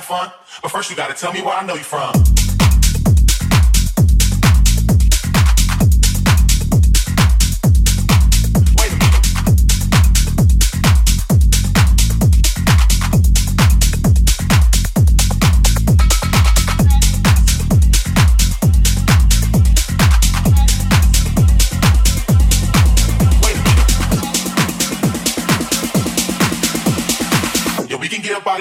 some fun. But first, you gotta tell me where I know you from.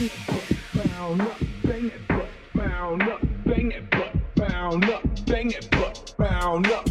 Bang it, but bound up, bang it, but bound up, bang it, but bound up.